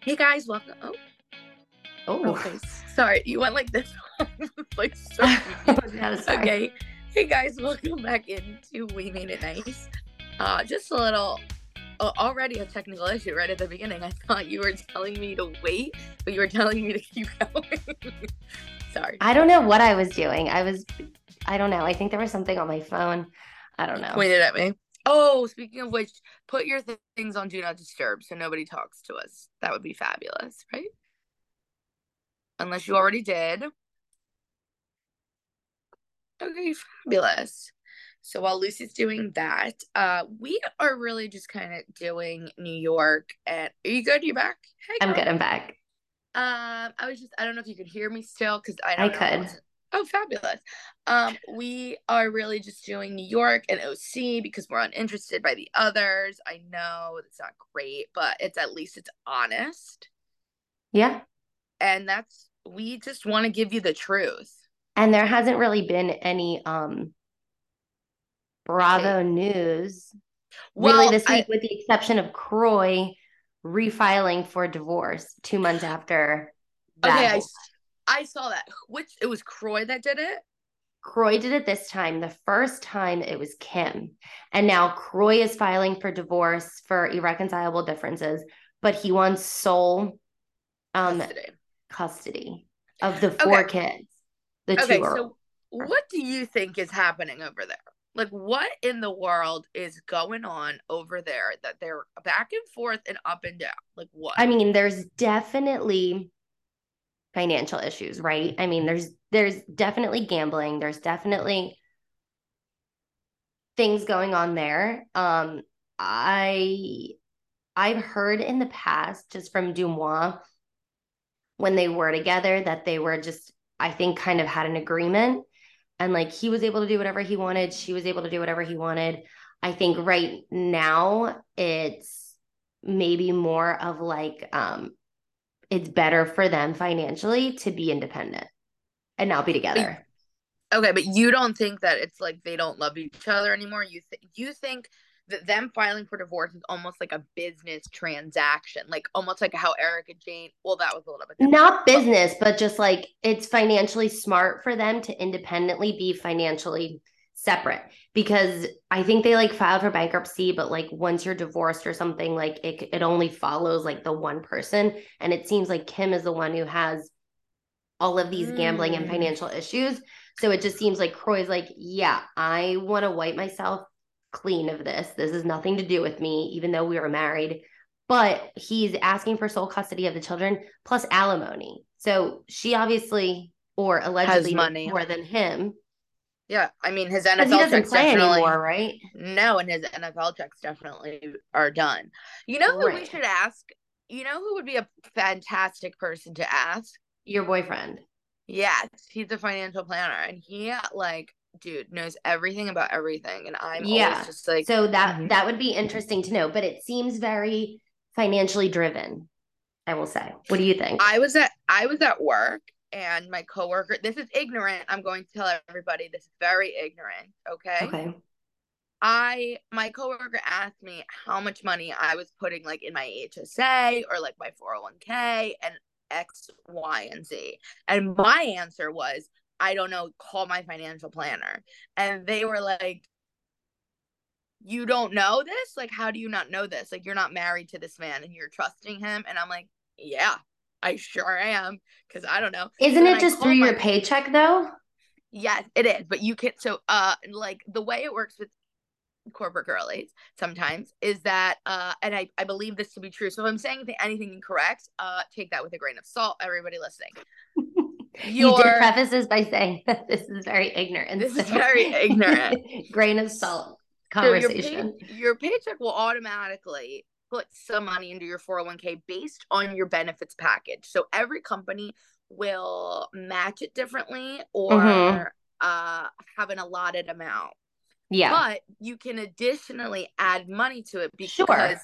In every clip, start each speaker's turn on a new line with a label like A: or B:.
A: Hey guys, welcome. Oh,
B: Oh,
A: okay. Sorry, you went like this. like so. okay. Hey guys, welcome back into We Made It Nice. Uh, just a little. Uh, already a technical issue right at the beginning. I thought you were telling me to wait, but you were telling me to keep going. Sorry.
B: I don't know what I was doing. I was, I don't know. I think there was something on my phone. I don't know.
A: Pointed at me. Oh, speaking of which, put your th- things on Do Not Disturb so nobody talks to us. That would be fabulous, right? Unless you already did. Okay, fabulous. So while Lucy's doing that, uh, we are really just kind of doing New York. And are you good? You back? Hey,
B: I'm good. I'm back.
A: Um, I was just I don't know if you could hear me still because I
B: I could.
A: Oh, fabulous. Um, we are really just doing New York and OC because we're uninterested by the others. I know it's not great, but it's at least it's honest.
B: Yeah.
A: And that's we just want to give you the truth.
B: And there hasn't really been any um Bravo news really
A: Well,
B: this
A: I-
B: week, with the exception of Kroy refiling for divorce two months after that.
A: okay, I, I saw that. Which it was Kroy that did it.
B: Kroy did it this time. The first time it was Kim. And now Kroy is filing for divorce for irreconcilable differences, but he wants sole um
A: Custody.
B: custody of the four kids. The
A: Okay,
B: two are
A: so what do you think is happening over there? Like, what in the world is going on over there that they're back and forth and up and down? Like, what?
B: I mean, there's definitely financial issues, right? I mean, there's there's definitely gambling. There's definitely things going on there. Um, I I've heard in the past, just from Dumois, when they were together, that they were just, I think, kind of had an agreement. And like he was able to do whatever he wanted, she was able to do whatever he wanted. I think right now it's maybe more of like um it's better for them financially to be independent and not be together.
A: okay, but you don't think that it's like they don't love each other anymore? You think you think that them filing for divorce is almost like a business transaction, like almost like how Erika Jayne. Well, that was a little bit different.
B: Not business, but just like it's financially smart for them to independently be financially separate because I think they like filed for bankruptcy, but like once you're divorced or something, like it it only follows like the one person, and it seems like Kim is the one who has all of these gambling and
A: Mm.
B: financial issues. So it just seems like Kroy's like, yeah, I want to wipe myself clean of this. This has nothing to do with me, even though we were married. But he's asking for sole custody of the children plus alimony. So she obviously or allegedly
A: money.
B: more than him.
A: Yeah, I mean his NFL checks definitely.
B: anymore, right?
A: No, and his NFL checks definitely are done. You know who we should ask? You know who would be a fantastic person to ask?
B: Your boyfriend.
A: Yes, he's a financial planner, and he like, dude, knows everything about everything. And I'm
B: Yeah.
A: just like,
B: So that
A: Mhm.
B: that would be interesting to know, but it seems very financially driven, I will say. What do you think?
A: I was at I was at work, and my coworker. This is ignorant. I'm going to tell everybody this is very ignorant. Okay.
B: okay.
A: I my coworker asked me how much money I was putting like in my HSA or like my 401k and X, Y, and Z. And my answer was, I don't know, call my financial planner. And they were like, You don't know this? Like, how do you not know this? Like, you're not married to this man and you're trusting him. And I'm like, Yeah, I sure am. Cause I don't know.
B: Isn't it
A: I
B: just through your
A: my-
B: paycheck though?
A: Yes, it is. But you can so uh like the way it works with corporate girlies sometimes is that uh and I, I believe this to be true. So if I'm saying anything incorrect, uh take that with a grain of salt, everybody listening.
B: You did
A: Your
B: preface this by saying that this is very ignorant.
A: This is very ignorant.
B: Grain of salt
A: so your,
B: conversation.
A: pay, your paycheck will automatically put some money into your 401k based on your benefits package. So every company will match it differently or
B: Mhm.
A: uh have an allotted amount.
B: yeah.
A: but you can additionally add money to it because
B: Sure.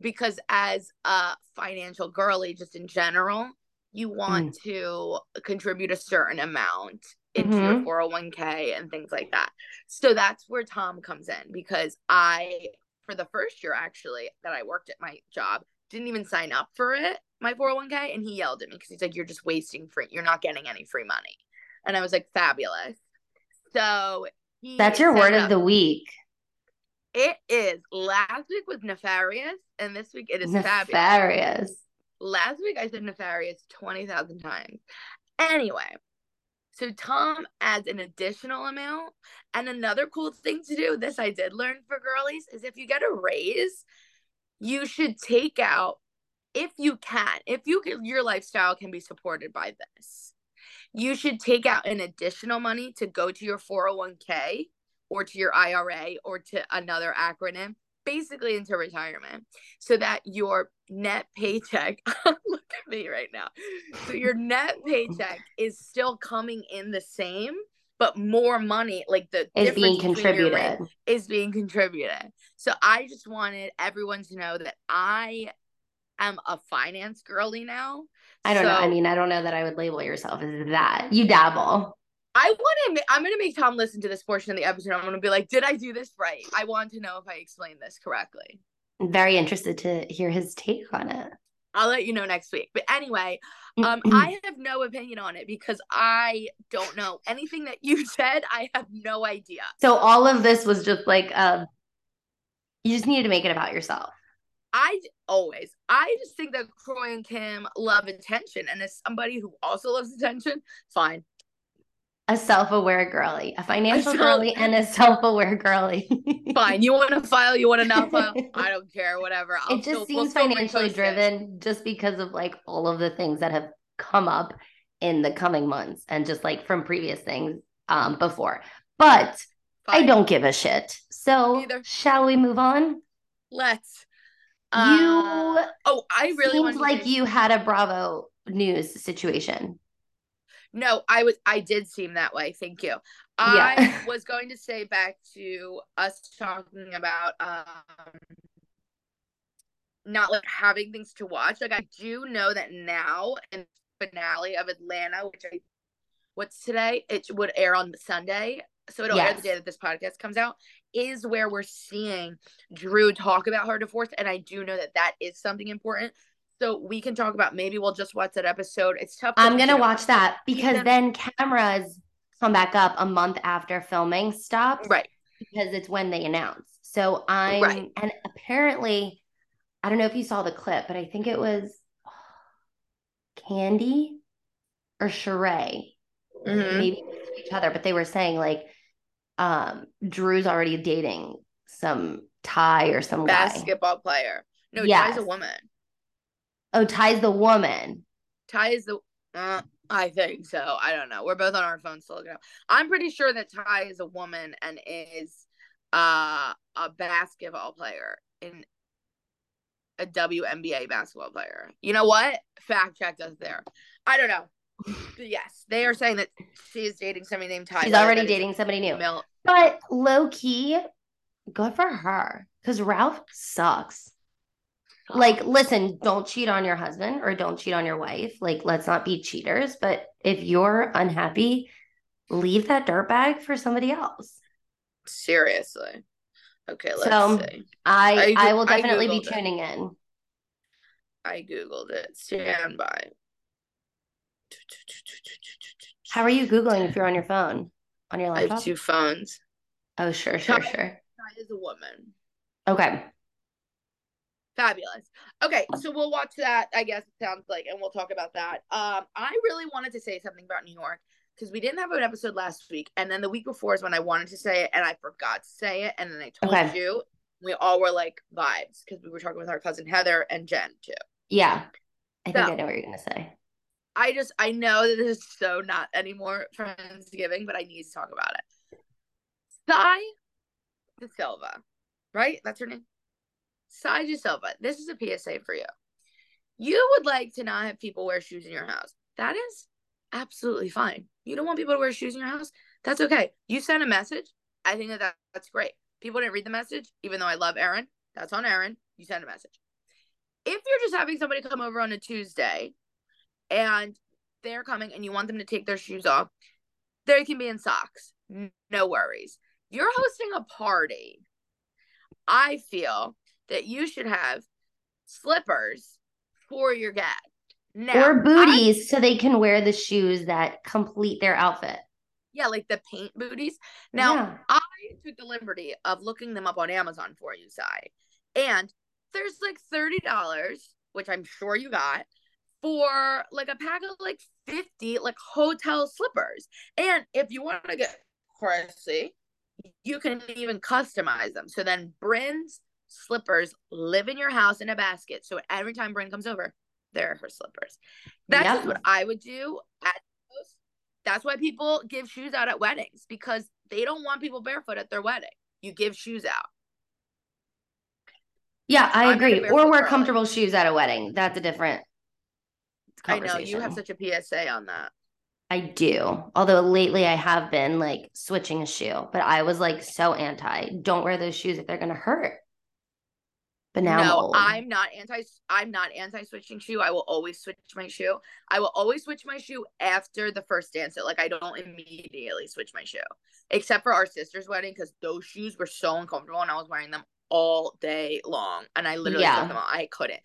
A: because as a financial girly just in general you want
B: Mm.
A: to contribute a certain amount into your
B: Mhm.
A: 401k and things like that so that's where tom comes in because i for the first year actually that i worked at my job didn't even sign up for it, my 401k, and he yelled at me because he's like, You're just wasting free, you're not getting any free money. And I was like, Fabulous. So
B: that's your word of the week.
A: It is. Last week was nefarious, and this week it is nefarious.
B: Fabulous.
A: Last week I said nefarious 20,000 times. Anyway, so Tom adds an additional amount. And another cool thing to do, this I did learn for girlies, is if you get a raise, you should take out, if you can, if you can, your lifestyle can be supported by this, you should take out an additional money to go to your 401k or to your IRA or to another acronym, basically into retirement, so that your net paycheck, look at me right now. So your net paycheck is still coming in the same, but more money, like the
B: is being contributed,
A: is being contributed. So I just wanted everyone to know that I am a finance girly now.
B: I don't so, know. I mean, I don't know that I would label yourself as that. You dabble.
A: I want to. I'm going to make Tom listen to this portion of the episode. I'm going to be like, "Did I do this right? I want to know if I explained this correctly."
B: I'm very interested to hear his take on it.
A: I'll let you know next week. But anyway, um, I have no opinion on it because I don't know anything that you said. I have no idea.
B: So all of this was just like, um, you just needed to make it about yourself.
A: I always, I just think that Kroy and Kim love attention, and as somebody who also loves attention, fine,
B: a self-aware girly, a financial girly, and a self-aware girly.
A: Fine. You want to file, you want to not file. I don't care, whatever.
B: I'll it just still, seems we'll financially driven just because of like all of the things that have come up in the coming months and just like from previous things um before. But Fine. I don't give a shit. So Either. shall we move on?
A: Let's.
B: You uh,
A: oh, I really
B: seems like you had a Bravo news situation.
A: No, I was I did seem that way. Thank you. I yeah. was going to say back to us talking about um not like having things to watch. Like I do know that now in finale of Atlanta, which I what's today, it would air on Sunday. So it'll yes. air the day that this podcast comes out, is where we're seeing Drew talk about her divorce. And I do know that that is something important so we can talk about maybe we'll just watch that episode. It's tough.
B: I'm gonna watch that because then cameras come back up a month after filming stops.
A: Right.
B: Because it's when they announce. So I'm right. and apparently, I don't know if you saw the clip, but I think it was Kandi or Sheree. Mm-hmm. Maybe each other, but they were saying like um Drew's already dating some Ty or some
A: basketball
B: guy.
A: player. No, yes. Ty's a woman.
B: Oh, Ty's the woman.
A: Ty is the. Uh, I think so. I don't know. We're both on our phones to look it up. I'm pretty sure that Ty is a woman and is uh, a basketball player in a WNBA basketball player. You know what? Fact check us there. I don't know. yes, they are saying that she is dating somebody named Ty.
B: She's already dating somebody new. Mil- but low key, good for her because Ralph sucks like listen don't cheat on your husband or don't cheat on your wife. Like let's not be cheaters but if you're unhappy leave that dirt bag for somebody else.
A: Seriously. Okay let's
B: so see. I i, I will definitely I be tuning it. in.
A: I googled it. Stand by.
B: How are you googling if you're on your phone on your laptop
A: i have two phones.
B: Oh sure sure sure.
A: is a woman.
B: Okay
A: Fabulous. Okay, so we'll watch that, I guess it sounds like, and we'll talk about that. Um, I really wanted to say something about New York because we didn't have an episode last week, and then the week before is when I wanted to say it and I forgot to say it, and then I told okay. you. We all were like vibes because we were talking with our cousin Heather and Jen too.
B: Yeah. I think so, I know what you're gonna say.
A: I just I know that this is so not anymore Friendsgiving, but I need to talk about it. Sai De Silva, right? That's her name. Sai yourself Silva, this is a PSA for you. You would like to not have people wear shoes in your house. That is absolutely fine. You don't want people to wear shoes in your house. That's okay. You send a message. I think that, that that's great. People didn't read the message, even though I love Erin. That's on Erin. You send a message. If you're just having somebody come over on a Tuesday and they're coming and you want them to take their shoes off, they can be in socks. No worries. You're hosting a party. I feel that you should have slippers for your guest. Now,
B: or
A: I-
B: booties so they can wear the shoes that complete their outfit.
A: yeah, like the paint booties. Now,
B: Yeah.
A: I took the liberty of looking them up on Amazon for you, Sai. And there's like $30, which I'm sure you got, for like a pack of like 50 like hotel slippers. And if you want to get crazy, you can even customize them. So then Brynn's slippers live in your house in a basket. So every time Brynn comes over, there are her slippers. That's
B: Yep.
A: what I would do at those. That's why people give shoes out at weddings because they don't want people barefoot at their wedding. You give shoes out.
B: Yeah, I
A: I'm
B: agree. Or wear comfortable shoes at a wedding. That's a different
A: I know you have such a PSA on that.
B: I do. Although lately I have been like switching a shoe, but I was like so anti. Don't wear those shoes if they're gonna hurt. But now I'm
A: no. I'm not anti. I'm not anti switching shoe. I will always switch my shoe. I will always switch my shoe after the first dance. So, like I don't immediately switch my shoe, except for our sister's wedding because those shoes were so uncomfortable and I was wearing them all day long, and I literally
B: Yeah.
A: took them out. I couldn't.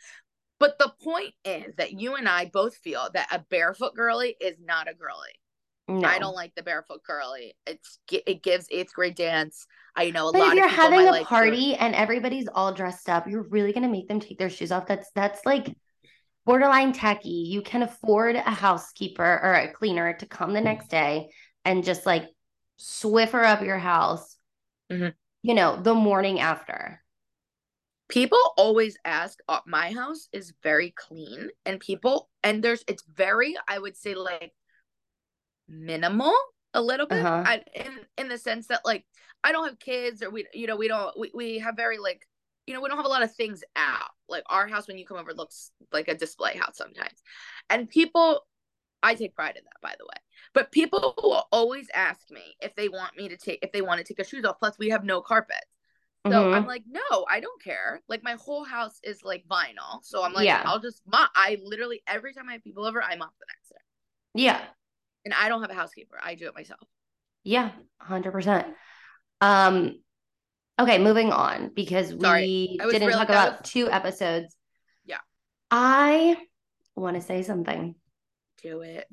A: But the point is that you and I both feel that a barefoot girly is not a girly.
B: No.
A: I don't like the barefoot curly. It's it gives eighth grade dance. I know a
B: But
A: lot
B: if
A: of
B: you're having a
A: like to-
B: party and everybody's all dressed up, you're really gonna make them take their shoes off. That's that's like borderline tacky. You can afford a housekeeper or a cleaner to come the next day and just like swiffer up your house,
A: Mhm.
B: you know, the morning after.
A: people always ask uh, my house is very clean and people and there's it's very i would say like minimal a little bit
B: Uh-huh.
A: I, in in the sense that like i don't have kids or we you know we don't we, we have very like you know we don't have a lot of things out like our house when you come over looks like a display house sometimes and people i take pride in that by the way but people will always ask me if they want me to take if they want to take their shoes off plus we have no carpet so
B: Mhm.
A: I'm like, no, I don't care. Like my whole house is like vinyl. So I'm like,
B: Yeah.
A: I'll just mop. I literally every time I have people over, I mop the next day.
B: yeah.
A: And I don't have a housekeeper. I do it myself.
B: Yeah, hundred percent. Um, okay, moving on because
A: Sorry,
B: we
A: was
B: didn't
A: really-
B: talk about two episodes.
A: Yeah.
B: I want to say something.
A: Do it.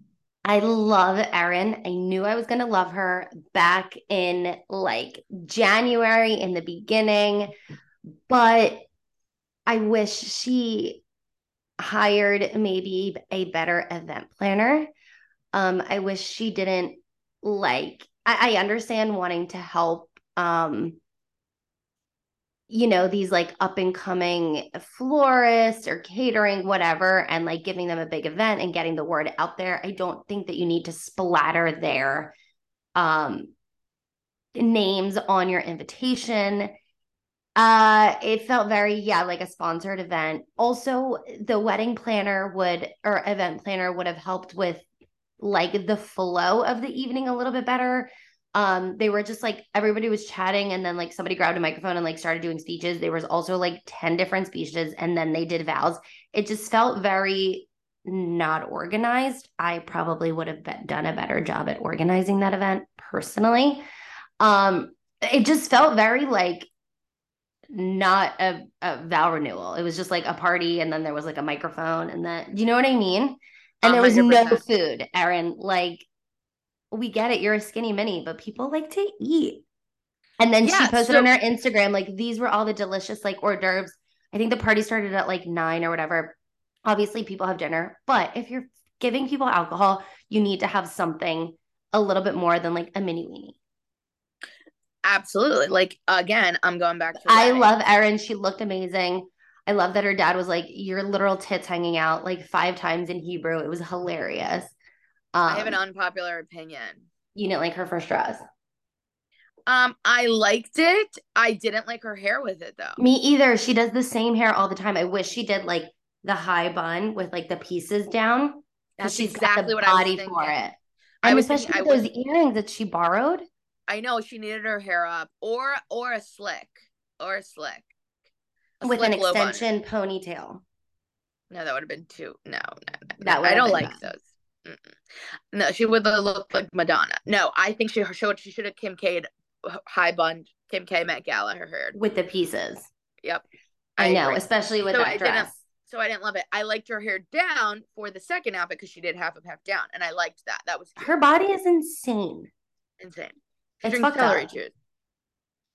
B: I love Erin. I knew I was gonna love her back in like January in the beginning, but I wish she hired maybe a better event planner. Um, I wish she didn't like I, I understand wanting to help um you know these like up and coming florists or catering whatever and like giving them a big event and getting the word out there. I don't think that you need to splatter their um names on your invitation. Uh it felt very yeah like a sponsored event. Also the wedding planner would or event planner would have helped with like the flow of the evening a little bit better. Um they were just like everybody was chatting and then like somebody grabbed a microphone and like started doing speeches. There was also like 10 different speeches and then they did vows. It just felt very not organized. I probably would have done a better job at organizing that event personally. Um it just felt very like not a, a vow renewal. It was just like a party and then there was like a microphone and then you know what i mean and there was no food erin. Like we get it. You're a skinny mini but people like to eat. And then she posted
A: so-
B: on her instagram like these were all the delicious like hors d'oeuvres. I think the party started at like nine or whatever. Obviously people have dinner but if you're giving people alcohol you need to have something a little bit more than like a mini weenie.
A: Absolutely. Like again, I'm going back to
B: I love Erin. She looked amazing. I love that her dad was like, your literal tits hanging out like five times in Hebrew. It was hilarious. Um,
A: I have an unpopular opinion.
B: you didn't like her first dress.
A: Um, I liked it. I didn't like her hair with it though.
B: Me either. She does the same hair all the time. I wish she did like the high bun with like the pieces down.
A: That's
B: she's
A: exactly
B: got
A: what
B: the
A: I was
B: body
A: thinking.
B: for it.
A: I was
B: especially
A: thinking- I
B: those earrings that she borrowed.
A: I know she needed her hair up or or a slick or a slick.
B: With an extension ponytail.
A: No, that would have been too. No, no, no.
B: That.
A: I don't like
B: bad.
A: those. Mm-mm. No, she would have looked like Madonna. No, I think she showed she should have Kim K high bun Kim K Met Gala her hair.
B: with the pieces.
A: Yep.
B: I, know,
A: agree.
B: especially with
A: So
B: that
A: didn't-
B: dress.
A: so I didn't love it. I liked her hair down for the second outfit because she did half up, half down, and I liked that. That was cute.
B: Her body is insane.
A: insane.
B: It's
A: She drinks
B: fucked
A: celery
B: up.
A: juice.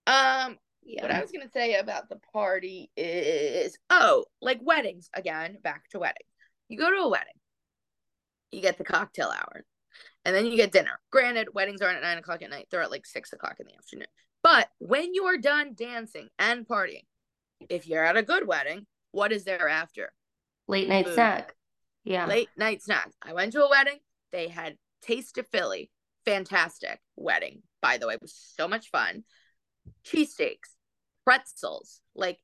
A: Um,
B: Yeah.
A: what I was gonna say about the party is oh, like weddings again. Back to weddings. You go to a wedding, you get the cocktail hour, and then you get dinner. Granted, weddings aren't at nine o'clock at night; they're at like six o'clock in the afternoon. But when you are done dancing and partying, if you're at a good wedding, what is there after?
B: Late night
A: Food.
B: snack. Yeah.
A: Late night snack. I went to a wedding. They had Taste of Philly. Fantastic wedding, by the way. It was so much fun. Cheesesteaks, pretzels. Like,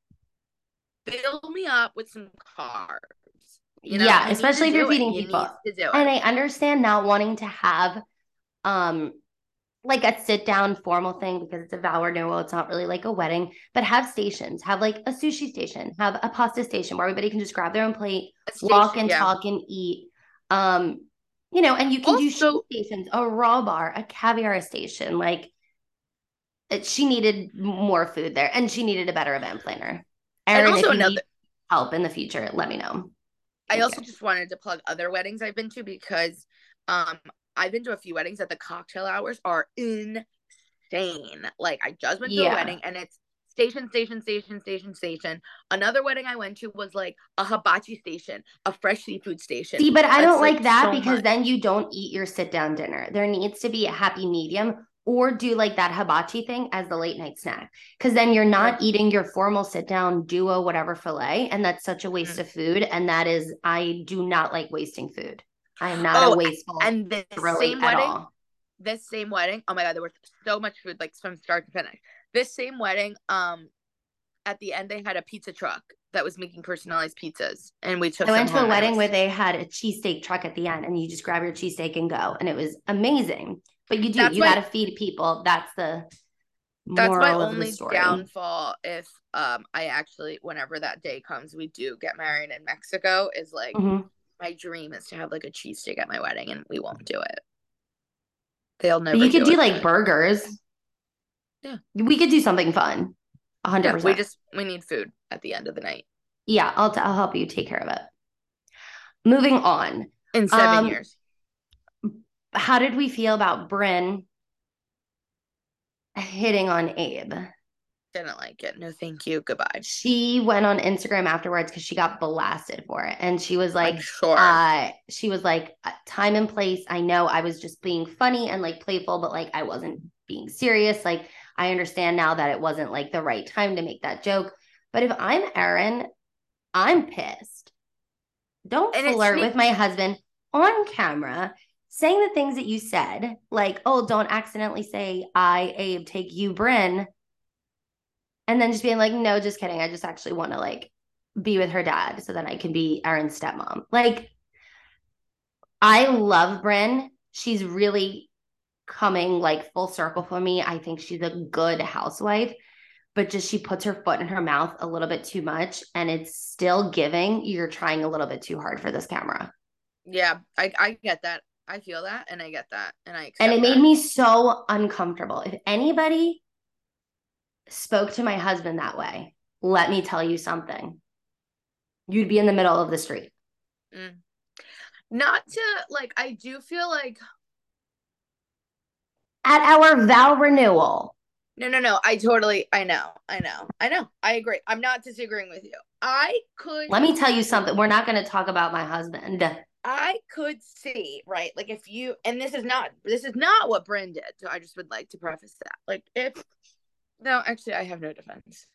A: fill me up with some carbs. You know,
B: Yeah,
A: you
B: especially if you're
A: do it.
B: feeding
A: You
B: people.
A: do it.
B: And I understand not wanting to have um like a sit down formal thing because it's a vow renewal. It's not really like a wedding, but have stations. Have like a sushi station, have a pasta station where everybody can just grab their own plate,
A: A
B: walk and
A: yeah.
B: talk and eat. Um, you know, and you can do
A: Also-
B: sushi stations, a raw bar, a caviar station. Like it, she needed more food there and she needed a better event planner.
A: And also another-
B: help in the future, let me know.
A: I also
B: you.
A: just wanted to plug other weddings I've been to because um I've been to a few weddings that the cocktail hours are insane. Like I just went to
B: Yeah.
A: a wedding and it's station, station, station, station, station. Another wedding I went to was like a hibachi station, a fresh seafood station.
B: See, but I don't
A: like,
B: like that
A: so
B: because
A: much.
B: then you don't eat your sit down dinner. There needs to be a happy medium or do like that hibachi thing as the late night snack. Because then you're not eating your formal sit down duo, whatever filet. And that's such a waste
A: Mm.
B: of food. And that is, I do not like wasting food. I am not
A: Oh,
B: a wasteful
A: and this same wedding,
B: all.
A: this same wedding, oh my god, there was so much food, like from start to finish. This same wedding, um, at the end they had a pizza truck that was making personalized pizzas, and we took.
B: I went to a
A: home, and it
B: wedding where they had a cheesesteak truck at the end and you just grab your cheesesteak and go. And it was amazing. But you do,
A: That's
B: you got to feed people. That's the
A: That's my
B: moral of the
A: only downfall. If um I actually, whenever that day comes, we do get married in Mexico. Is like
B: Mhm.
A: my dream is to have like a cheesesteak at my wedding, and we won't do it. They'll never.
B: But you could do
A: it,
B: like
A: but-
B: burgers.
A: Yeah.
B: We could do something fun. A hundred
A: Yeah, we just we need food at the end of the night.
B: Yeah, I'll t- I'll help you take care of it. Moving on.
A: In seven
B: Um,
A: years,
B: How did we feel about Brynn hitting on Abe?
A: didn't like it. No, thank you. Goodbye.
B: She went on Instagram afterwards because she got blasted for it. And she was like,
A: I'm sure.
B: uh, she was like, uh, time and place. I know I was just being funny and like playful, but like I wasn't being serious. Like I understand now that it wasn't like the right time to make that joke. But if I'm Erin, I'm pissed. Don't
A: And
B: flirt with my husband on camera, saying the things that you said, like, oh, don't accidentally say I, Abe, take you, Brynn. And then just being like, no, just kidding. I just actually want to like be with her dad so that I can be Erin's stepmom. Like, I love Brynn. She's really coming like full circle for me. I think she's a good housewife, but just she puts her foot in her mouth a little bit too much and it's still giving you're trying a little bit too hard for this camera.
A: yeah, I I get that. I feel that, and I get that, and I.
B: And it made
A: that.
B: me so uncomfortable. If anybody spoke to my husband that way, let me tell you something. You'd be in the middle of the street.
A: Mm. Not to like. I do feel like
B: At our vow renewal,
A: no, no, no. I totally. I know. I know. I know. I agree. I'm not disagreeing with you. I could.
B: let me tell you something. We're not going to talk about my husband.
A: I could see, right? Like if you and this is not this is not what Brynn did. So I just would like to preface that. Like if no, actually I have no defense.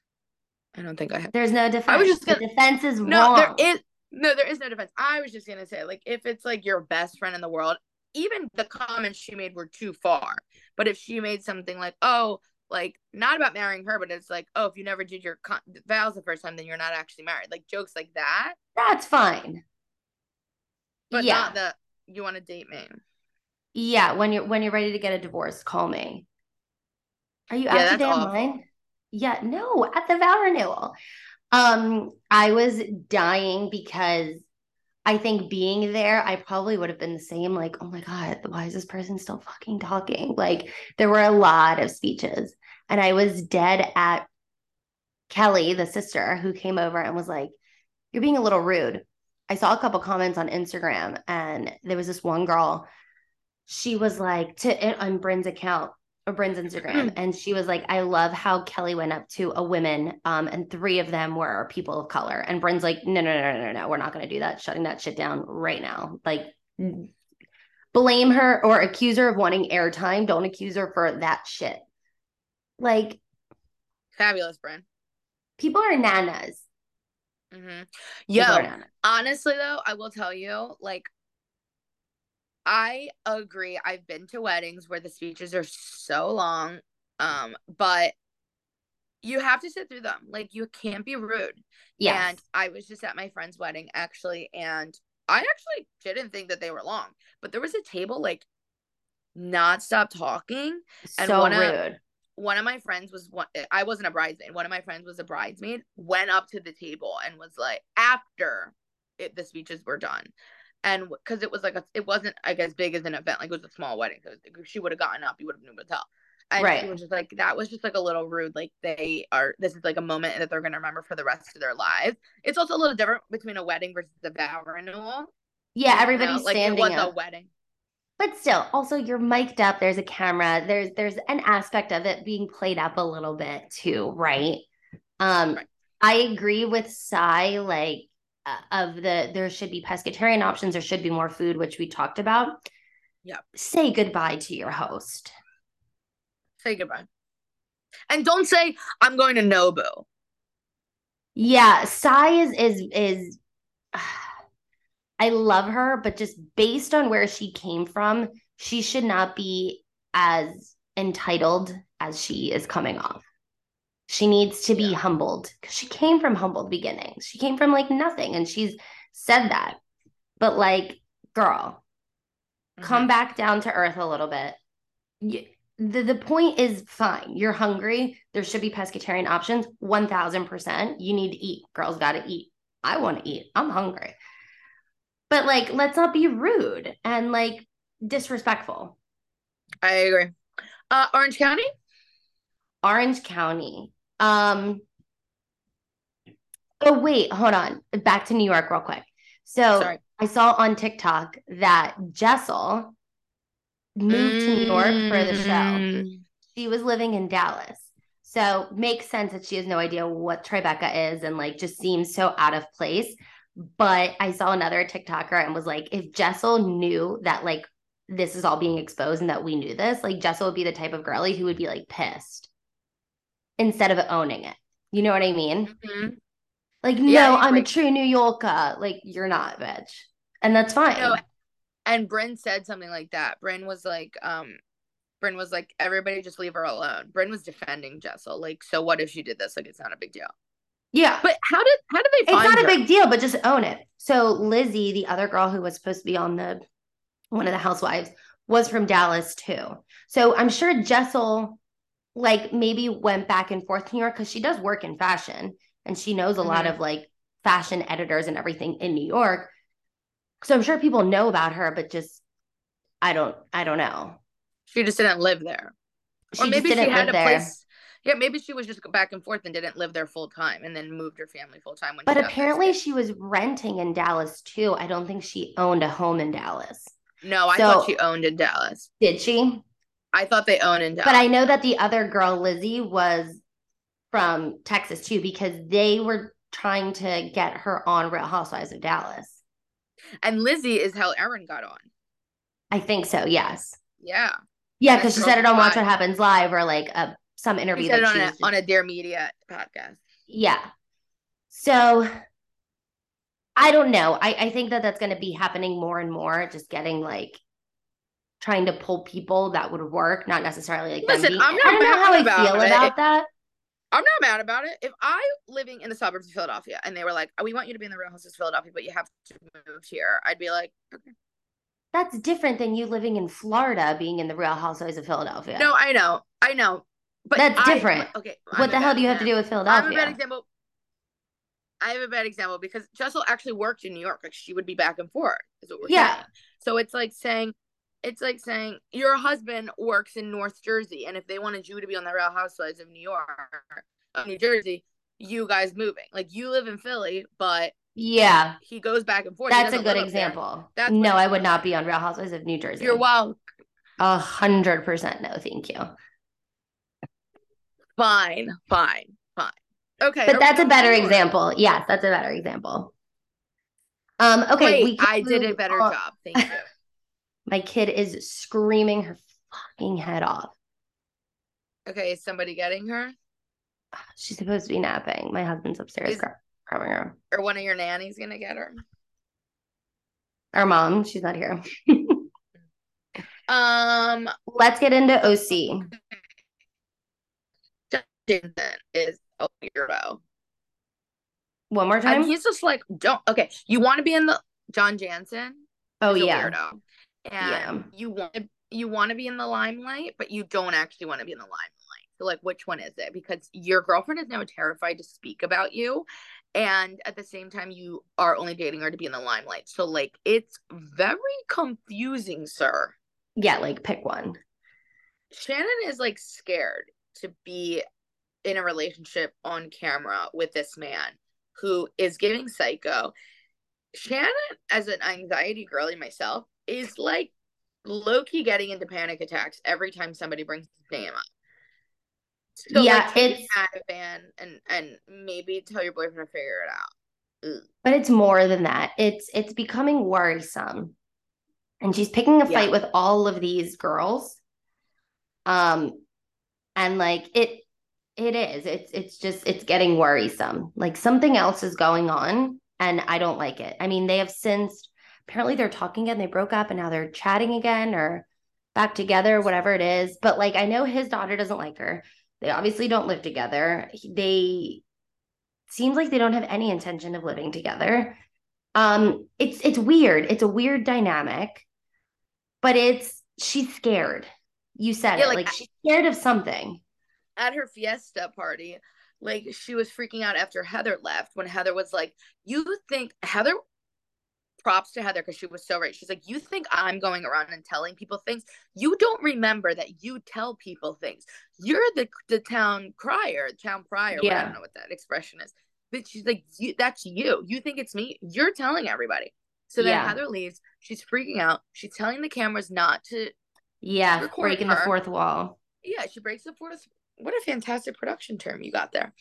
A: I don't think I have.
B: There's no defense.
A: just
B: the
A: gonna-
B: defense is
A: No,
B: wrong.
A: there is no there is no defense. I was just gonna say, like, if it's like your best friend in the world, even the comments she made were too far. But if she made something like, oh, like not about marrying her, but it's like, oh, if you never did your con- vows the first time, then you're not actually married. Like jokes like that,
B: That's fine.
A: But
B: yeah.
A: not the you want to date me.
B: Yeah, when you're when you're ready to get a divorce, call me. Are you
A: Yeah,
B: out your damn mind? Yeah, no, at the vow renewal. Um, I was dying because I think being there, I probably would have been the same, like, oh my God, why is this person still fucking talking? Like, there were a lot of speeches, and I was dead at Kelly, the sister, who came over and was like, you're being a little rude. I saw a couple comments on Instagram, and there was this one girl. She was like to on Brynn's account or Brynn's Instagram, and she was like, "I love how Kelly went up to a woman, um, and three of them were people of color." And Brynn's like, "No, no, no, no, no, we're not going to do that. Shutting that shit down right now. Like, blame her or accuse her of wanting airtime. Don't accuse her for that shit. Like,
A: Fabulous, Brynn.
B: people are nanas.
A: Mm-hmm. Yo, honestly though, I will tell you, like, I agree. I've been to weddings where the speeches are so long, um, but you have to sit through them. Like, you can't be rude.
B: Yes.
A: And I was just at my friend's wedding actually, and I actually didn't think that they were long, but there was a table like not stop talking. and
B: so
A: one of-
B: rude.
A: One of my friends was one. Eh, I wasn't a bridesmaid. One of my friends was a bridesmaid. Went up to the table and was like, after it, the speeches were done, and because it was like a, it wasn't like as big as an event. Like it was a small wedding, so if she would have gotten up, you would have been able to tell. And
B: Right.
A: she was just like, that was just like a little rude. Like they are, this is like a moment that they're gonna remember for the rest of their lives. It's also a little different between a wedding versus a vow renewal.
B: Yeah,
A: you know?
B: everybody's
A: like
B: standing
A: it was
B: up.
A: a wedding.
B: But still, also you're mic'd up. There's a camera. There's there's an aspect of it being played up a little bit too, right? Um,
A: Right.
B: I agree with Sai. Like uh, of the there should be pescatarian options. There should be more food, which we talked about.
A: yeah
B: Say goodbye to your host.
A: Say goodbye. And don't say I'm going to Nobu.
B: Yeah, Sai is is is. I love her, but just based on where she came from, she should not be as entitled as she is coming off. She needs to be
A: Yeah.
B: humbled because she came from humbled beginnings. She came from like nothing, and she's said that. But like, girl, come
A: Mhm.
B: back down to earth a little bit. You, the, the point is fine. You're hungry. There should be pescatarian options. 1000%. You need to eat. Girls got to eat. I want to eat. I'm hungry. But like, let's not be rude and like disrespectful.
A: I agree. Uh, Orange County.
B: Orange County. Um, oh, wait, hold on. Back to New York, real quick. So
A: Sorry.
B: I saw on TikTok that Jessel moved to New York for the show.
A: Mm.
B: she was living in Dallas. So makes sense that she has no idea what Tribeca is and like just seems so out of place. But I saw another TikToker and was like, if Jessel knew that like this is all being exposed and that we knew this, like Jessel would be the type of girly who would be like pissed instead of owning it. You know what I mean?
A: Mhm.
B: Like,
A: Yeah,
B: no, I'm a true New Yorker. Like, you're not, bitch. And that's fine.
A: No, and Brynn said something like that. Brynn was like, um, Brynn was like, everybody just leave her alone. Brynn was defending Jessel. Like, so what if she did this? Like, it's not a big deal.
B: Yeah.
A: But how did how did they
B: it's not a big deal, but just own it. So Lizzie, the other girl who was supposed to be on the one of the housewives, was from Dallas too. So I'm sure Jessel like maybe went back and forth to New York because she does work in fashion and she knows a lot
A: Mhm.
B: of like fashion editors and everything in New York. So I'm sure people know about her, but just I don't I don't know.
A: She just didn't live there.
B: She
A: or maybe she
B: didn't
A: had a
B: there.
A: place. Yeah, maybe she was just back and forth and didn't live there full time, and then moved her family full time.
B: But
A: she
B: apparently she was renting in Dallas too. I don't think she owned a home in Dallas.
A: no, I
B: so-
A: thought she owned in Dallas.
B: Did she?
A: I thought they owned in Dallas.
B: But I know that the other girl, Lizzie, was from Texas too, because they were trying to get her on Real Housewives of Dallas.
A: and Lizzie is how Erin got on.
B: I think so. Yes.
A: Yeah,
B: Yeah, because she said it on Watch What Happens Live or like a, some interview
A: it on
B: she
A: a on a Dear Media podcast.
B: yeah. So I don't know. I, I think that that's going to be happening more and more, just getting like trying to pull people that would work, not necessarily like
A: Listen, I'm not
B: I don't know
A: mad
B: how I
A: about
B: feel
A: it.
B: about that.
A: I'm not mad about it. If I living in the suburbs of Philadelphia and they were like, oh, "We want you to be in the Real Houses of Philadelphia, but you have to move here," I'd be like, "Okay."
B: That's different than you living in Florida, being in the Real Housewives of Philadelphia.
A: No, I know, I know, but
B: That's
A: I-
B: different.
A: Okay,
B: what the hell do you have to do with Philadelphia?
A: I have a bad example. I have a bad example because Jessel actually worked in New York. Like she would be back and forth. Is what we're
B: Yeah.
A: saying. So it's like saying, it's like saying your husband works in North Jersey, and if they wanted you to be on the Real Housewives of New York, of New Jersey, you guys moving. Like you live in Philly, but
B: Yeah.
A: He goes back and forth.
B: That's a good
A: live up there.
B: example.
A: That's
B: no, I would not be on Real Housewives of New Jersey.
A: You're welcome.
B: A hundred percent no, thank you.
A: Fine, fine, fine. Okay.
B: But that's a better example. Yes, that's a better example. Um, okay, we
A: I did a better job. Thank you.
B: My kid is screaming her fucking head off.
A: Okay, is somebody getting her?
B: She's supposed to be napping. My husband's upstairs
A: Is-
B: grabbing her.
A: Or one of your nannies gonna get her?
B: Our mom, she's not here.
A: Um,
B: Let's get into OC.
A: Jason is a weirdo.
B: One more
A: And
B: time.
A: he's just like, don't okay, you want to be in the John Janssen?
B: Oh yeah.
A: weirdo. And
B: Yeah.
A: you want to you want to be in the limelight, but you don't actually want to be in the limelight. So like which one is it? Because your girlfriend is now terrified to speak about you. And at the same time, you are only dating her to be in the limelight. So like it's very confusing, sir.
B: Yeah, like pick one.
A: Shannon is like scared to be in a relationship on camera with this man who is giving psycho. Shannon, as an anxiety girly myself, is like low key getting into panic attacks every time somebody brings his name up. So
B: Yeah,
A: like,
B: it's-
A: Ativan and and maybe tell your boyfriend to figure it out. Ugh.
B: But it's more than that. It's it's becoming worrisome. And she's picking a
A: Yeah.
B: fight with all of these girls. Um and like it it is. It's it's just it's getting worrisome. Like something else is going on and I don't like it. I mean, they have since apparently they're talking again. They broke up and now they're chatting again or back together, whatever it is. But like I know his daughter doesn't like her. They obviously don't live together. They seems like they don't have any intention of living together. Um, it's it's weird. It's a weird dynamic, but it's she's scared. You said
A: Yeah,
B: it.
A: like,
B: Like, she's scared of something.
A: At her fiesta party, like she was freaking out after Heather left when Heather was like, You think Heather props to Heather because she was so right. She's like, You think I'm going around and telling people things? You don't remember that you tell people things. You're the the town crier, town prior. Yeah. I don't know what that expression is. But she's like, you, that's you. You think it's me. You're telling everybody. So then
B: Yeah.
A: Heather leaves. She's freaking out. She's telling the cameras not to
B: Yeah, breaking the fourth wall.
A: yeah, she breaks the fourth. What a fantastic production term you got there.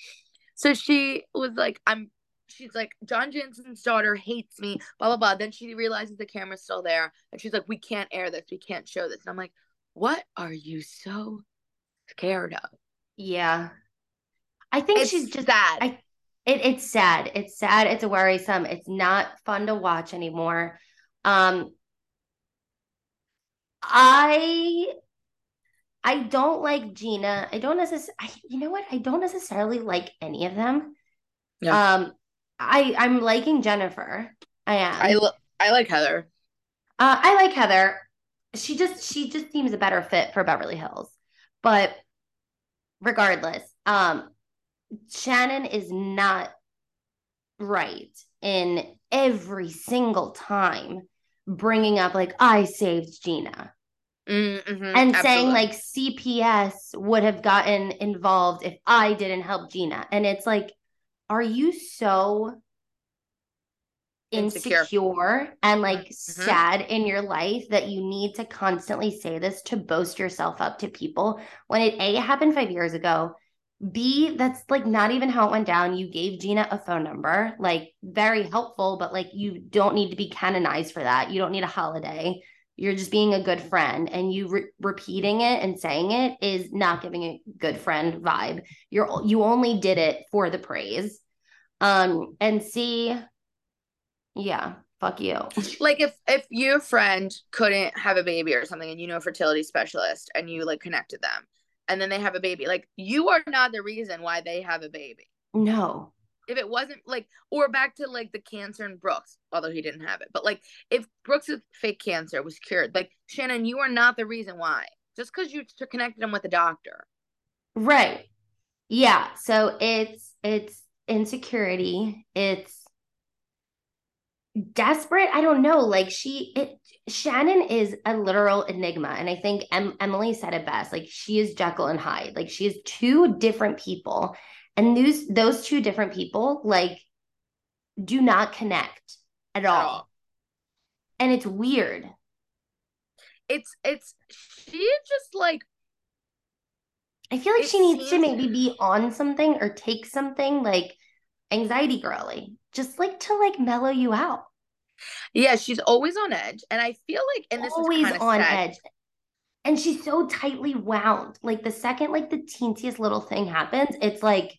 A: So she was like, I'm, she's like, John Janssen's daughter hates me, blah, blah, blah. Then she realizes the camera's still there. And she's like, we can't air this. We can't show this. And I'm like, what are you so scared of?
B: Yeah. I think
A: It's
B: she's just
A: sad.
B: I it, it's sad. It's sad. It's worrisome. It's not fun to watch anymore. Um I I don't like Gina. I don't necessarily you know what? I don't necessarily like any of them.
A: Yeah.
B: Um I I'm liking Jennifer. I am.
A: I, lo- I like Heather.
B: Uh, I like Heather. She just she just seems a better fit for Beverly Hills. But regardless, um Shannon is not right in every single time bringing up like I saved Gina
A: Mm-hmm,
B: and saying like CPS would have gotten involved if I didn't help Gina. And it's like, are you so
A: Insecure.
B: insecure, and like
A: Mhm.
B: sad in your life that you need to constantly say this to boast yourself up to people when it A happened five years ago. B, that's like not even how it went down. You gave Gina a phone number, like very helpful, but like you don't need to be canonized for that. You don't need a holiday you're just being a good friend and you re- repeating it and saying it is not giving a good friend vibe. You're you only did it for the praise. Um and see yeah fuck you.
A: Like if if your friend couldn't have a baby or something and you know a fertility specialist and you like connected them and then they have a baby like you are not the reason why they have a baby.
B: No
A: if it wasn't like or back to like the cancer in brooks although he didn't have it but like if brooks' fake cancer was cured like shannon you are not the reason why. Just because you connected him with a doctor.
B: Right. Yeah so it's it's insecurity. It's desperate. I don't know. Like she it shannon is a literal enigma and i think em- emily said it best. Like she is jekyll and hyde. Like she is two different people and those those two different people like do not connect at all. And it's weird.
A: It's it's she just like
B: I feel like she needs to maybe be on something or take something like anxiety girly, just like to like mellow you out.
A: yeah, she's always on edge. And I feel like and this
B: Always
A: is
B: on
A: sad.
B: edge. And she's so tightly wound. Like the second like the teensiest little thing happens, it's like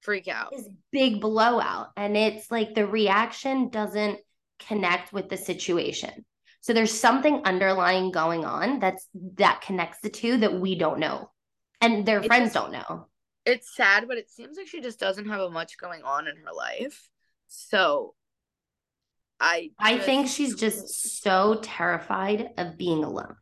A: Freak out.
B: this big blowout. And it's like the reaction doesn't connect with the situation. So there's something underlying going on that's that connects the two that we don't know. And their
A: It
B: friends don't know.
A: It's sad, but it seems like she just doesn't have a much going on in her life. So I
B: I think she's just so terrified of being alone.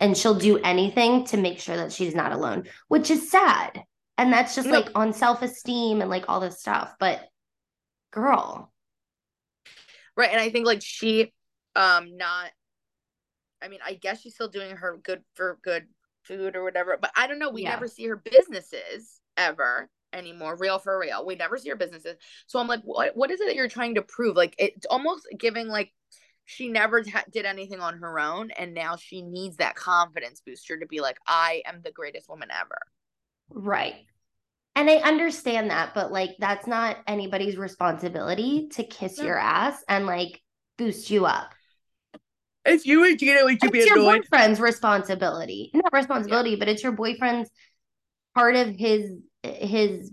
B: And she'll do anything to make sure that she's not alone, which is sad. And that's just like on self esteem and like all this stuff. But girl,
A: Right. And I think like she um not I mean, I guess she's still doing her good for good food or whatever, but I don't know. We
B: Yeah.
A: never see her businesses ever anymore, real for real. We never see her businesses. So I'm like, what what is it that you're trying to prove? Like it's almost giving like she never ha- did anything on her own and now she needs that confidence booster to be like I am the greatest woman ever.
B: Right. And I understand that, but like that's not anybody's responsibility to kiss
A: No.
B: your ass and like boost you up.
A: If you were Gina, would
B: it's your boyfriend's responsibility not responsibility but it's your boyfriend's part of his his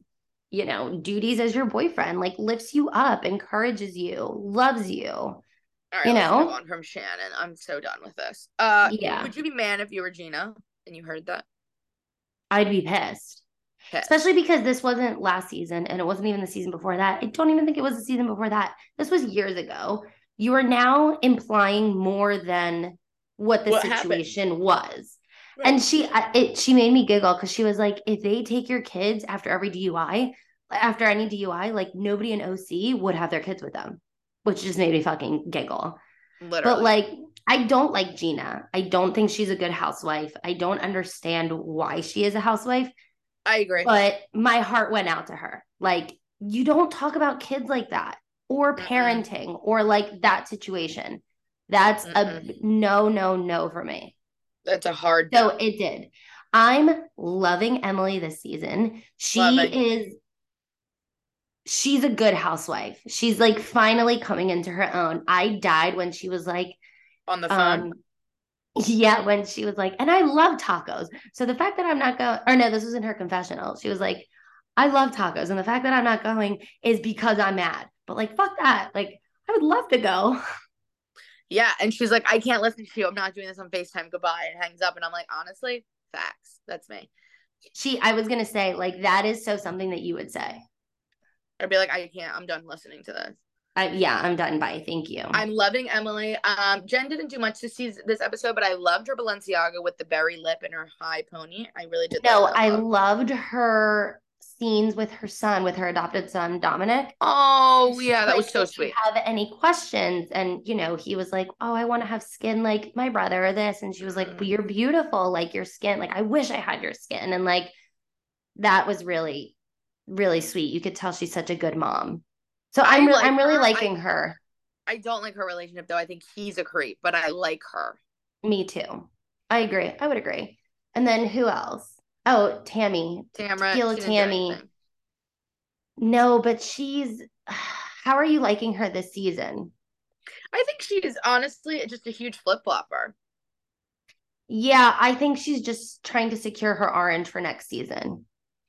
B: you know duties as your boyfriend like lifts you up encourages you loves you
A: All right,
B: you know?
A: on from Shannon. I'm so done with this. Uh,
B: Yeah.
A: Would you be man if you were Gina and you heard that?
B: I'd be pissed
A: Pissed.
B: especially because this wasn't last season and it wasn't even the season before that i don't even think it was the season before that this was years ago you are now implying more than what the
A: What happened?
B: situation was And she, it, she made me giggle because she was like, if they take your kids after every DUI, after any DUI, like nobody in OC would have their kids with them, which just made me fucking giggle.
A: literally.
B: But like, I don't like Gina. I don't think she's a good housewife. I don't understand why she is a housewife,
A: I agree.
B: but my heart went out to her. Like, you don't talk about kids like that or parenting or like that situation. That's a no, no, no for me.
A: That's a hard.
B: So
A: no.
B: it did. I'm loving Emily this season. She
A: Loving.
B: is she's a good housewife. She's like finally coming into her own. I died when she was like
A: on the phone.
B: um yeah, when she was like, and I love tacos. So the fact that I'm not going or no, this was in her confessional. She was like, I love tacos. And the fact that I'm not going is because I'm mad. But like fuck that. Like I would love to go.
A: yeah, and she's like, I can't listen to you. I'm not doing this on Facetime. Goodbye, and hangs up. And I'm like, honestly, facts. That's me.
B: She I was gonna say, like, that is so something that you would say.
A: I'd be like, I can't. I'm done listening to this.
B: I, yeah, I'm done. Bye. Thank you.
A: I'm loving Emily. Um, Jen didn't do much this season, this episode, but I loved her Balenciaga with the berry lip and her high pony. I really did.
B: No, I loved her scenes with her son, with her adopted son, Dominic.
A: Oh yeah, that was
B: like,
A: so
B: "If you
A: sweet.
B: Have any questions? And you know, he was like, "Oh, I want to have skin like my brother or this," and she was like,
A: Mm.
B: "Well, you're beautiful, like your skin. Like I wish I had your skin." And like that was really, really sweet. You could tell she's such a good mom. So
A: I
B: I'm re-
A: like
B: I'm really
A: her. I-
B: liking her.
A: I don't like her relationship though. I think he's a creep, but I like her.
B: Me too. I agree. I would agree. And then who else? Oh, Tammy.
A: Tamara,
B: Tequila
A: she didn't do
B: Tammy. No, but she's. How are you liking her this season?
A: I think she is honestly just a huge flip flopper.
B: Yeah, I think she's just trying to secure her orange for next season.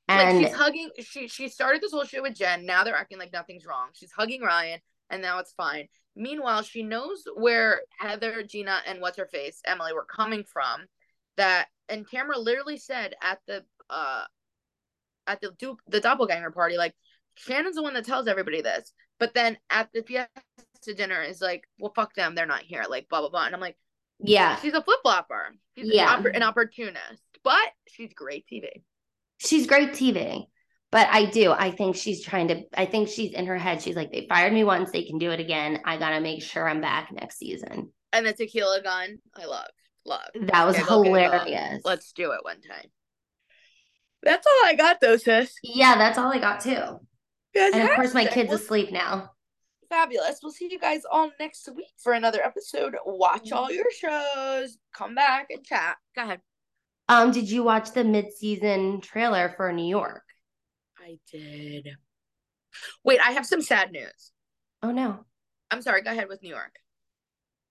A: Like she's hugging. She she started this whole shit with Jen. Now they're acting like nothing's wrong. She's hugging Ryan, and now it's fine. Meanwhile, she knows where Heather, Gina, and what's her face Emily were coming from. That and Tamara literally said at the uh at the du- the doppelganger party, like Shannon's the one that tells everybody this. But then at the fiesta dinner is like, well, fuck them, they're not here. Like blah blah blah. And I'm like,
B: yeah,
A: she's a flip flopper. She's
B: Yeah.
A: an, oppor- an opportunist, but she's great TV.
B: She's great TV. But I do. I think she's trying to. I think she's in her head. She's like, they fired me once. They can do it again. I gotta make sure I'm back next season.
A: And the tequila gun, I love, love.
B: That was
A: giggle.
B: hilarious.
A: Let's do it one time. That's all I got, though, sis.
B: Yeah, that's all I got too. And of course, my kid's
A: We'll-
B: asleep now.
A: fabulous. We'll see you guys all next week for another episode. Watch mm-hmm. all your shows. Come back and chat. Go ahead.
B: Um, did you watch the mid-season trailer for New York?
A: I did. Wait, I have some sad news.
B: Oh no.
A: I'm sorry. Go ahead with New York.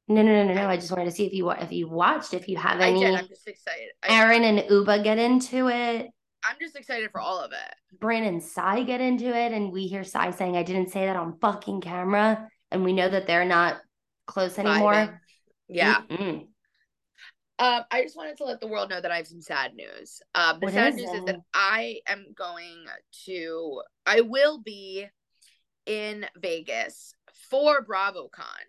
B: No, no, no, no, no. I just wanted to see if you if you watched, if you have
A: I
B: any.
A: did. I'm just excited. I,
B: Erin and Ubah get into it.
A: I'm just excited for all of it.
B: Brandon and Sai get into it, and we hear Sai saying, "I didn't say that on fucking camera," and we know that they're not close anymore.
A: Yeah.
B: Mm-mm.
A: Um, I just wanted to let the world know that I have some sad news. Um, the
B: What
A: sad
B: is
A: news is that? I am going to, I will be in Vegas for BravoCon.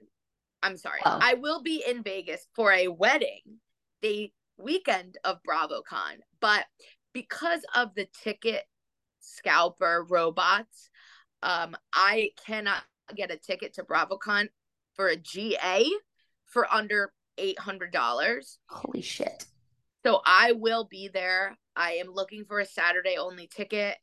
A: I'm sorry,
B: Oh.
A: I will be in Vegas for a wedding the weekend of BravoCon, but because of the ticket scalper robots, um, I cannot get a ticket to BravoCon for a GA for under eight hundred dollars.
B: Holy shit!
A: So I will be there. I am looking for a Saturday only ticket.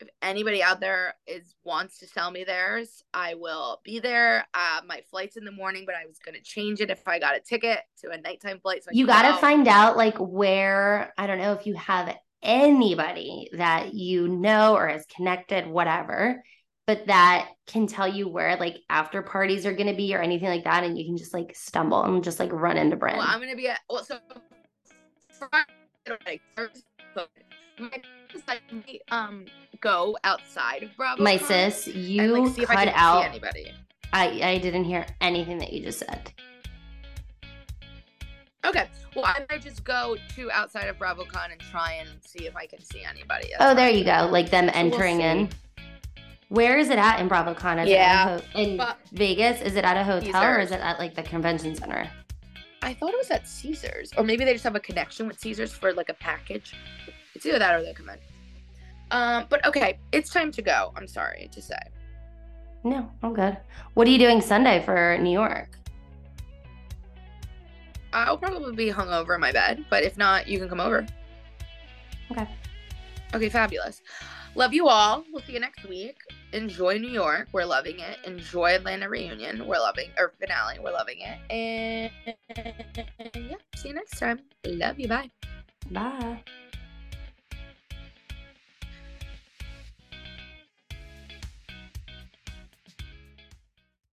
A: If anybody out there is wants to sell me theirs, I will be there. Uh, my flight's in the morning, but I was gonna change it if I got a ticket to a nighttime flight. So
B: You got to
A: go.
B: find out like where. I don't know if you have anybody that you know or is connected, whatever, but that can tell you where like after parties are going to be or anything like that, and you can just like stumble and just like run into Brynn.
A: Well, I'm gonna be at well, so Friday, Thursday, my I might, um go outside of Bravo.
B: My sis, you
A: and like see if I
B: cut
A: can
B: out.
A: see anybody.
B: I I didn't hear anything that you just said.
A: Okay, well I might just go to outside of BravoCon and try and see if I can see anybody.
B: Oh, there you go. Like them
A: we'll
B: entering in. Where is it at in BravoCon? Is
A: Yeah,
B: it ho- in
A: but-
B: Vegas? Is it at a hotel or is it at like the convention center?
A: I thought it was at Caesars, or maybe they just have a connection with Caesars for like a package. It's either that or the convention. Um, but okay, it's time to go. I'm sorry to say.
B: No, I'm good. What are you doing Sunday for New York?
A: I'll probably be hungover in my bed, but if not, you can come over.
B: Okay.
A: Okay, fabulous. Love you all. We'll see you next week. Enjoy New York. We're loving it. Enjoy Atlanta reunion. We're loving or finale. We're loving it. And yeah, see you next time. Love you. Bye.
B: Bye.